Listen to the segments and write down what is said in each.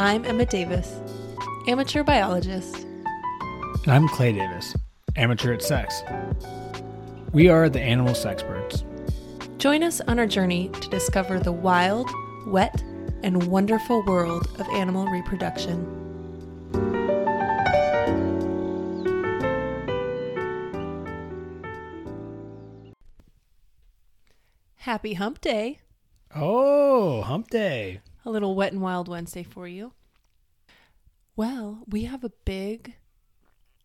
I'm Emma Davis, amateur biologist. And I'm Clay Davis, amateur at sex. We are the animal sexperts. Join us on our journey to discover the wild, wet, and wonderful world of animal reproduction. Happy Hump Day! Oh, hump day. A little wet and wild Wednesday for you. Well, we have a big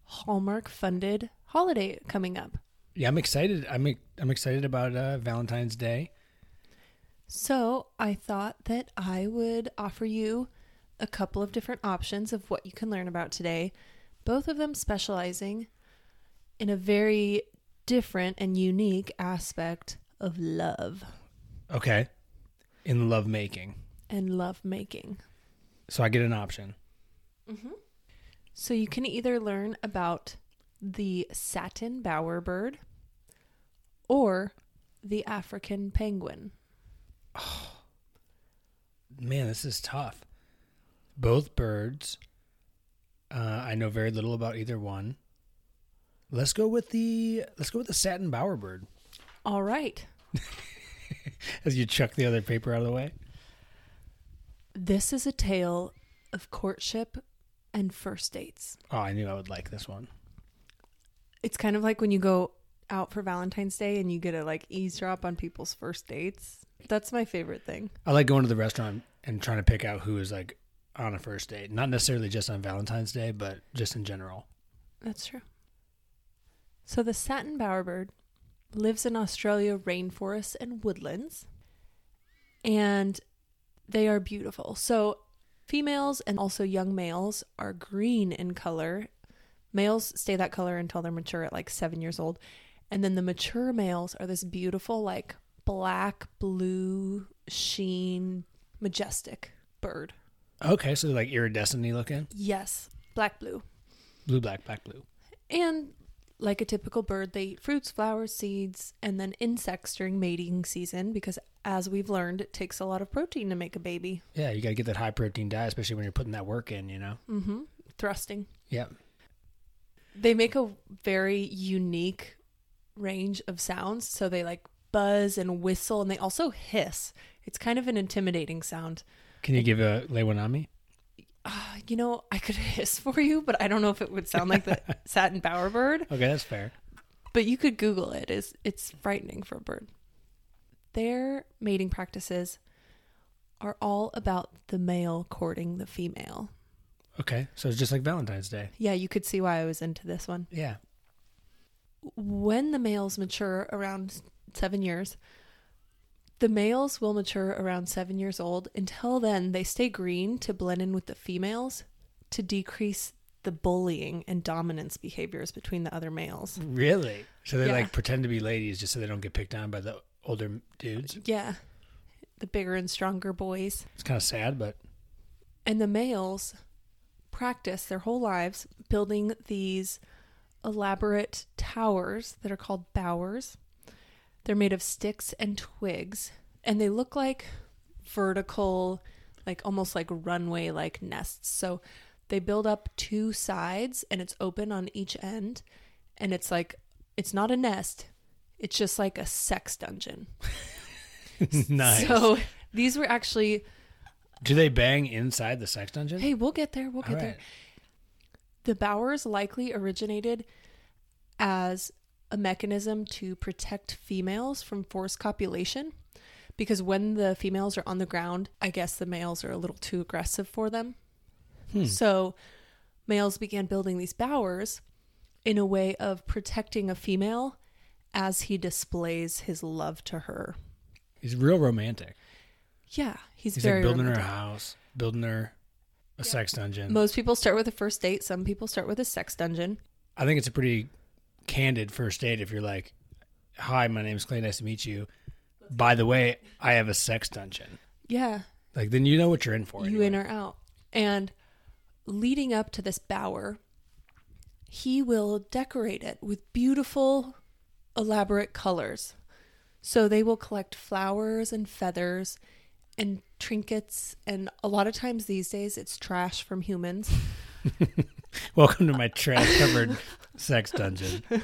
Hallmark funded holiday coming up. Yeah, I'm excited. I'm I'm excited about uh, Valentine's Day. So I thought that I would offer you a couple of different options of what you can learn about today, both of them specializing in a very different and unique aspect of love Okay. In love making. And love making. So I get an option. So you can either learn about the satin bowerbird or the African penguin. Oh, Man, this is tough. Both birds. Uh, I know very little about either one. Let's go with the let's go with the satin bowerbird. All right. As you chuck the other paper out of the way. This is a tale of courtship and first dates. Oh, I knew I would like this one. It's kind of like when you go out for Valentine's Day and you get to like eavesdrop on people's first dates. That's my favorite thing. I like going to the restaurant and trying to pick out who is like on a first date. Not necessarily just on Valentine's Day, but just in general. That's true. So the satin bowerbird lives in Australia rainforests and woodlands, and they are beautiful. So females and also young males are green in color. Males stay that color until they're mature at like seven years old, and then the mature males are this beautiful like black blue sheen majestic bird. Okay, so they're like iridescent looking. Yes, black blue. Blue, black, black, blue. And like a typical bird, they eat fruits, flowers, seeds, and then insects during mating season because, as we've learned, it takes a lot of protein to make a baby. Yeah, you got to get that high protein diet, especially when you're putting that work in, you know? Mm-hmm. Thrusting. Yeah. They make a very unique range of sounds. So they like buzz and whistle, and they also hiss. It's kind of an intimidating sound. Can you give a lay one on me? Uh, you know, I could hiss for you, but I don't know if it would sound like the satin bowerbird. Okay, that's fair. but you could google it it's, it's frightening for a bird their mating practices are all about the male courting the female Okay, so it's just like Valentine's Day. yeah you could see why i was into this one Yeah. when the males mature around seven years the males will mature around seven years old until then they stay green to blend in with the females to decrease the bullying and dominance behaviors between the other males Really? So they Yeah. like pretend to be ladies just so they don't get picked on by the older dudes. yeah the bigger and stronger boys It's kind of sad, but And the males practice their whole lives building these elaborate towers that are called bowers. They're made of sticks and twigs, and they look like vertical, like almost like runway like nests. So they build up two sides and it's open on each end, and it's like it's not a nest, it's just like a sex dungeon. nice. So these were actually Do they bang inside the sex dungeon? Hey, we'll get there. We'll get All there. The Bowers likely originated as a mechanism to protect females from forced copulation because when the females are on the ground, I guess the males are a little too aggressive for them. Hmm. So males began building these bowers in a way of protecting a female as he displays his love to her. He's real romantic. Yeah, he's, He's very like building her a house, building her a sex dungeon. Most people start with a first date. Some people start with a sex dungeon. I think it's a pretty candid first date if you're like, "Hi, my name's Clay. Nice to meet you. By the way, I have a sex dungeon." Yeah, Like then you know what you're in for. you anyway. in or out. And leading up to this bower, he will decorate it with beautiful, elaborate colors. So they will collect flowers and feathers and trinkets, and a lot of times these days it's trash from humans. Welcome to my trash covered sex dungeon.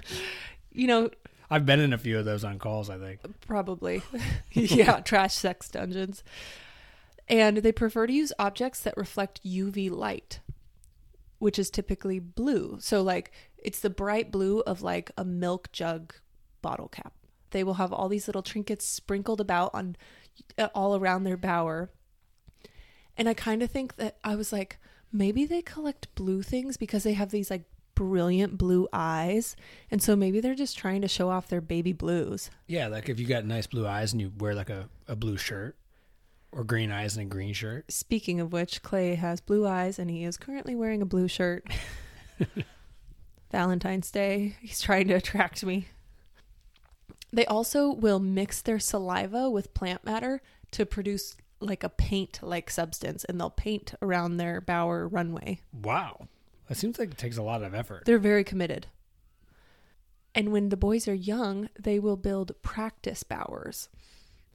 You know, I've been in a few of those on calls, I think. probably. yeah, trash sex dungeons. And they prefer to use objects that reflect UV light, which is typically blue. So, like, it's the bright blue of like a milk jug bottle cap. They will have all these little trinkets sprinkled about on uh, all around their bower. And I kind of think that I was like, maybe they collect blue things because they have these like brilliant blue eyes. And so maybe they're just trying to show off their baby blues. Yeah, like if you got nice blue eyes and you wear like a, a blue shirt or green eyes and a green shirt. Speaking of which, Clay has blue eyes and he is currently wearing a blue shirt. Valentine's Day. He's trying to attract me. They also will mix their saliva with plant matter to produce like a paint like substance and they'll paint around their bower runway. Wow. That seems like it takes a lot of effort. They're very committed. And when the boys are young, they will build practice bowers.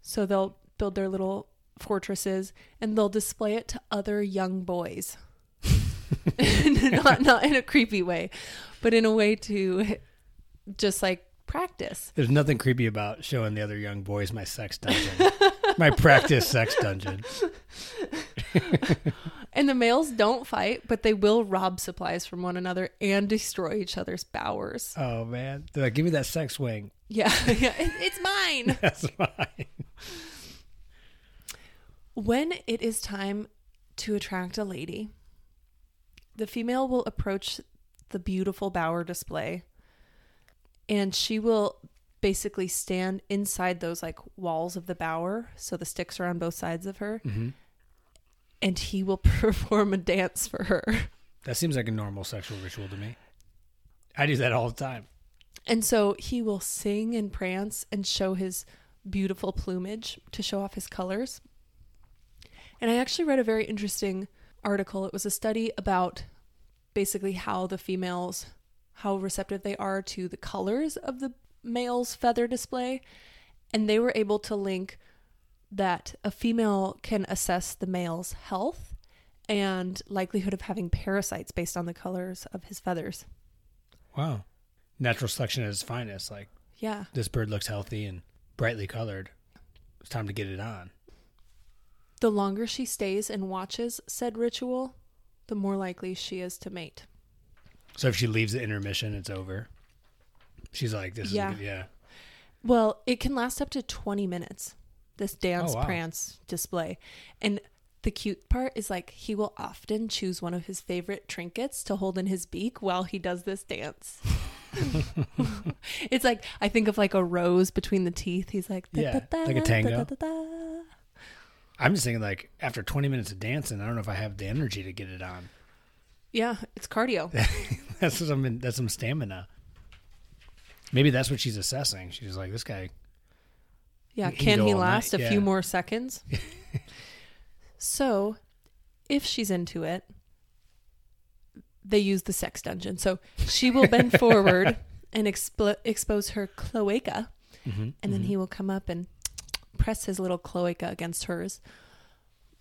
So they'll build their little fortresses and they'll display it to other young boys. not not in a creepy way, but in a way to just like practice. There's nothing creepy about showing the other young boys my sex dungeon. my practice sex dungeon. And the males don't fight, but they will rob supplies from one another and destroy each other's bowers. Oh man. They're like, give me that sex wing. Yeah, yeah it- it's mine. That's mine. When it is time to attract a lady, the female will approach the beautiful bower display and she will basically stand inside those like walls of the bower. So the sticks are on both sides of her hmm and he will perform a dance for her. That seems like a normal sexual ritual to me. I do that all the time. And so he will sing and prance and show his beautiful plumage to show off his colors. And I actually read a very interesting article. It was a study about basically how the females, how receptive they are to the colors of the male's feather display. And they were able to link that a female can assess the male's health and likelihood of having parasites based on the colors of his feathers. Wow. Natural selection at its finest. Like Yeah. this bird looks healthy and brightly colored. It's time to get it on. The longer she stays and watches said ritual, the more likely she is to mate. So if she leaves the intermission, it's over. She's like, this Yeah. is good. Yeah. Well, it can last up to 20 minutes, this oh, dance Oh, wow. prance display. And the cute part is like he will often choose one of his favorite trinkets to hold in his beak while he does this dance. it's like I think of like a rose between the teeth. He's like Yeah, "Da-da-da, like a tango." da-da-da-da." I'm just thinking like after 20 minutes of dancing, I don't know if I have the energy to get it on. Yeah, it's cardio. That's some that's some stamina. Maybe that's what she's assessing. She's like, this guy. Yeah, can he all night, last a yeah. few more seconds? so, if she's into it, they use the sex dungeon. So she will bend forward and expl- expose her cloaca, Mhm, and then mhm. he will come up and press his little cloaca against hers.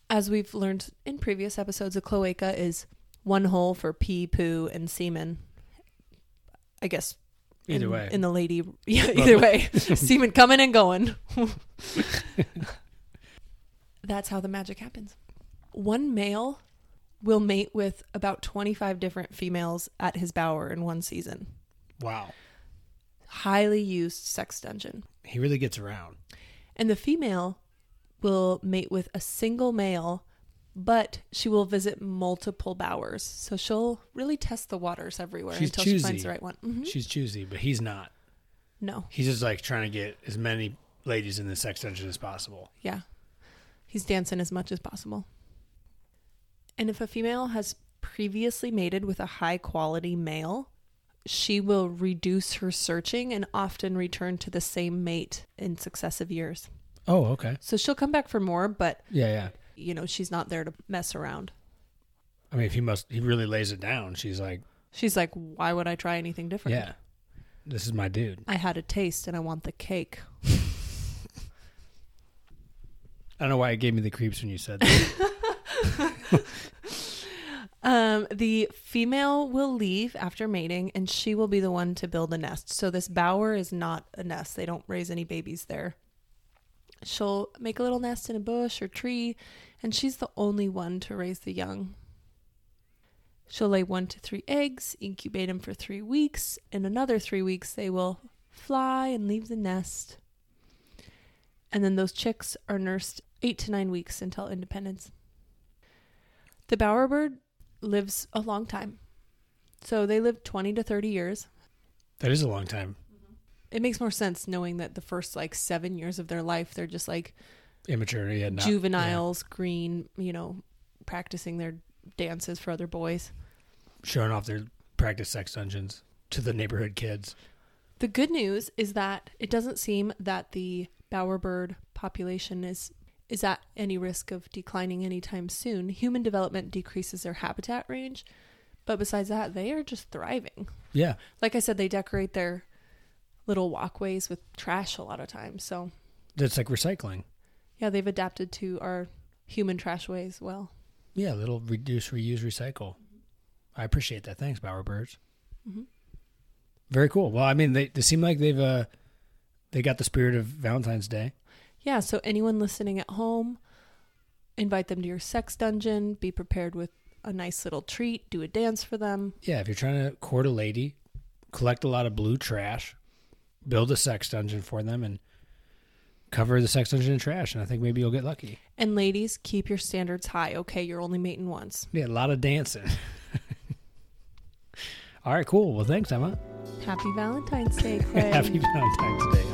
As we've learned in previous episodes, a cloaca is one hole for pee, poo, and semen. I guess Either in, way. in the lady yeah either way semen coming and going that's how the magic happens one male will mate with about 25 different females at his bower in one season wow. highly used sex dungeon He really gets around. and the female will mate with a single male but she will visit multiple bowers so she'll really test the waters everywhere She's until she finds the right one Mhm. She's choosy, but he's not. no He's just like trying to get as many ladies in the sex dungeon as possible. Yeah. He's dancing as much as possible. And if a female has previously mated with a high quality male, she will reduce her searching and often return to the same mate in successive years. Oh, okay. So she'll come back for more, but Yeah, yeah. You know, she's not there to mess around. I mean, if he must, he really lays it down. She's like, She's like, why would I try anything different? yeah, this is my dude. I had a taste and I want the cake. I don't know why it gave me the creeps when you said that. Um, the female will leave after mating and she will be the one to build a nest. So this bower is not a nest. They don't raise any babies there. She'll make a little nest in a bush or tree and she's the only one to raise the young. She'll lay one to three eggs, incubate them for three weeks. In another three weeks, they will fly and leave the nest. And then those chicks are nursed eight to nine weeks until independence. The bowerbird lives a long time. So they live 20 to 30 years. that is a long time. It makes more sense knowing that the first like seven years of their life, they're just like immature and not, juveniles, green, you know, practicing their dances for other boys. showing off their practice sex dungeons to the neighborhood kids. The good news is that it doesn't seem that the bowerbird population is is at any risk of declining anytime soon. Human development decreases their habitat range, but besides that, they are just thriving. Yeah, Like I said, they decorate their little walkways with trash a lot of times. So, that's like recycling. yeah, they've adapted to our human trash ways well. Yeah, little reduce, reuse, recycle. I appreciate that. Thanks, bowerbirds. Mhm. Very cool. Well, I mean, they they seem like they've uh they got the spirit of Valentine's Day. Yeah, so anyone listening at home, invite them to your sex dungeon, be prepared with a nice little treat, do a dance for them. Yeah, if you're trying to court a lady, collect a lot of blue trash, build a sex dungeon for them, and cover the sex dungeon in trash. And I think maybe you'll get lucky. And ladies, keep your standards high. Okay, you're only mating once. Yeah, a lot of dancing. All right, cool. Well, thanks, Emma. Happy Valentine's Day, Clay. Happy Valentine's Day.